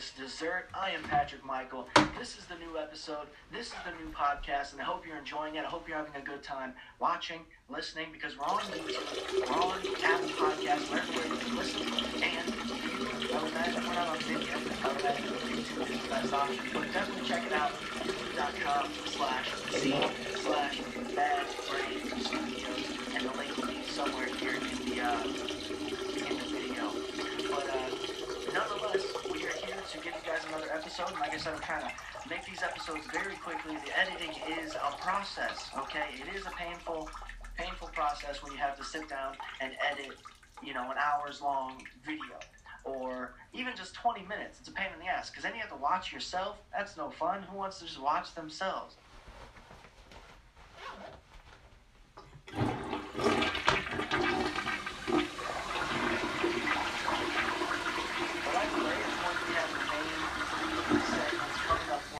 this dessert. I am Patrick Michael. This is the new episode. This is the new podcast, and I hope you're enjoying it. I hope you're having a good time watching, listening, because we're on YouTube, we're on Apple Podcasts, wherever you can listen. And I would imagine we're not on video. I would imagine YouTube is the best option. But definitely check it out. YouTube.com slash Z episode. Like I said, I'm trying to make these episodes very quickly. The editing is a process, okay? It is a painful, painful process when you have to sit down and edit, you know, an hours long video. Or even just 20 minutes. It's a pain in the ass because then you have to watch yourself. That's no fun. Who wants to just watch themselves?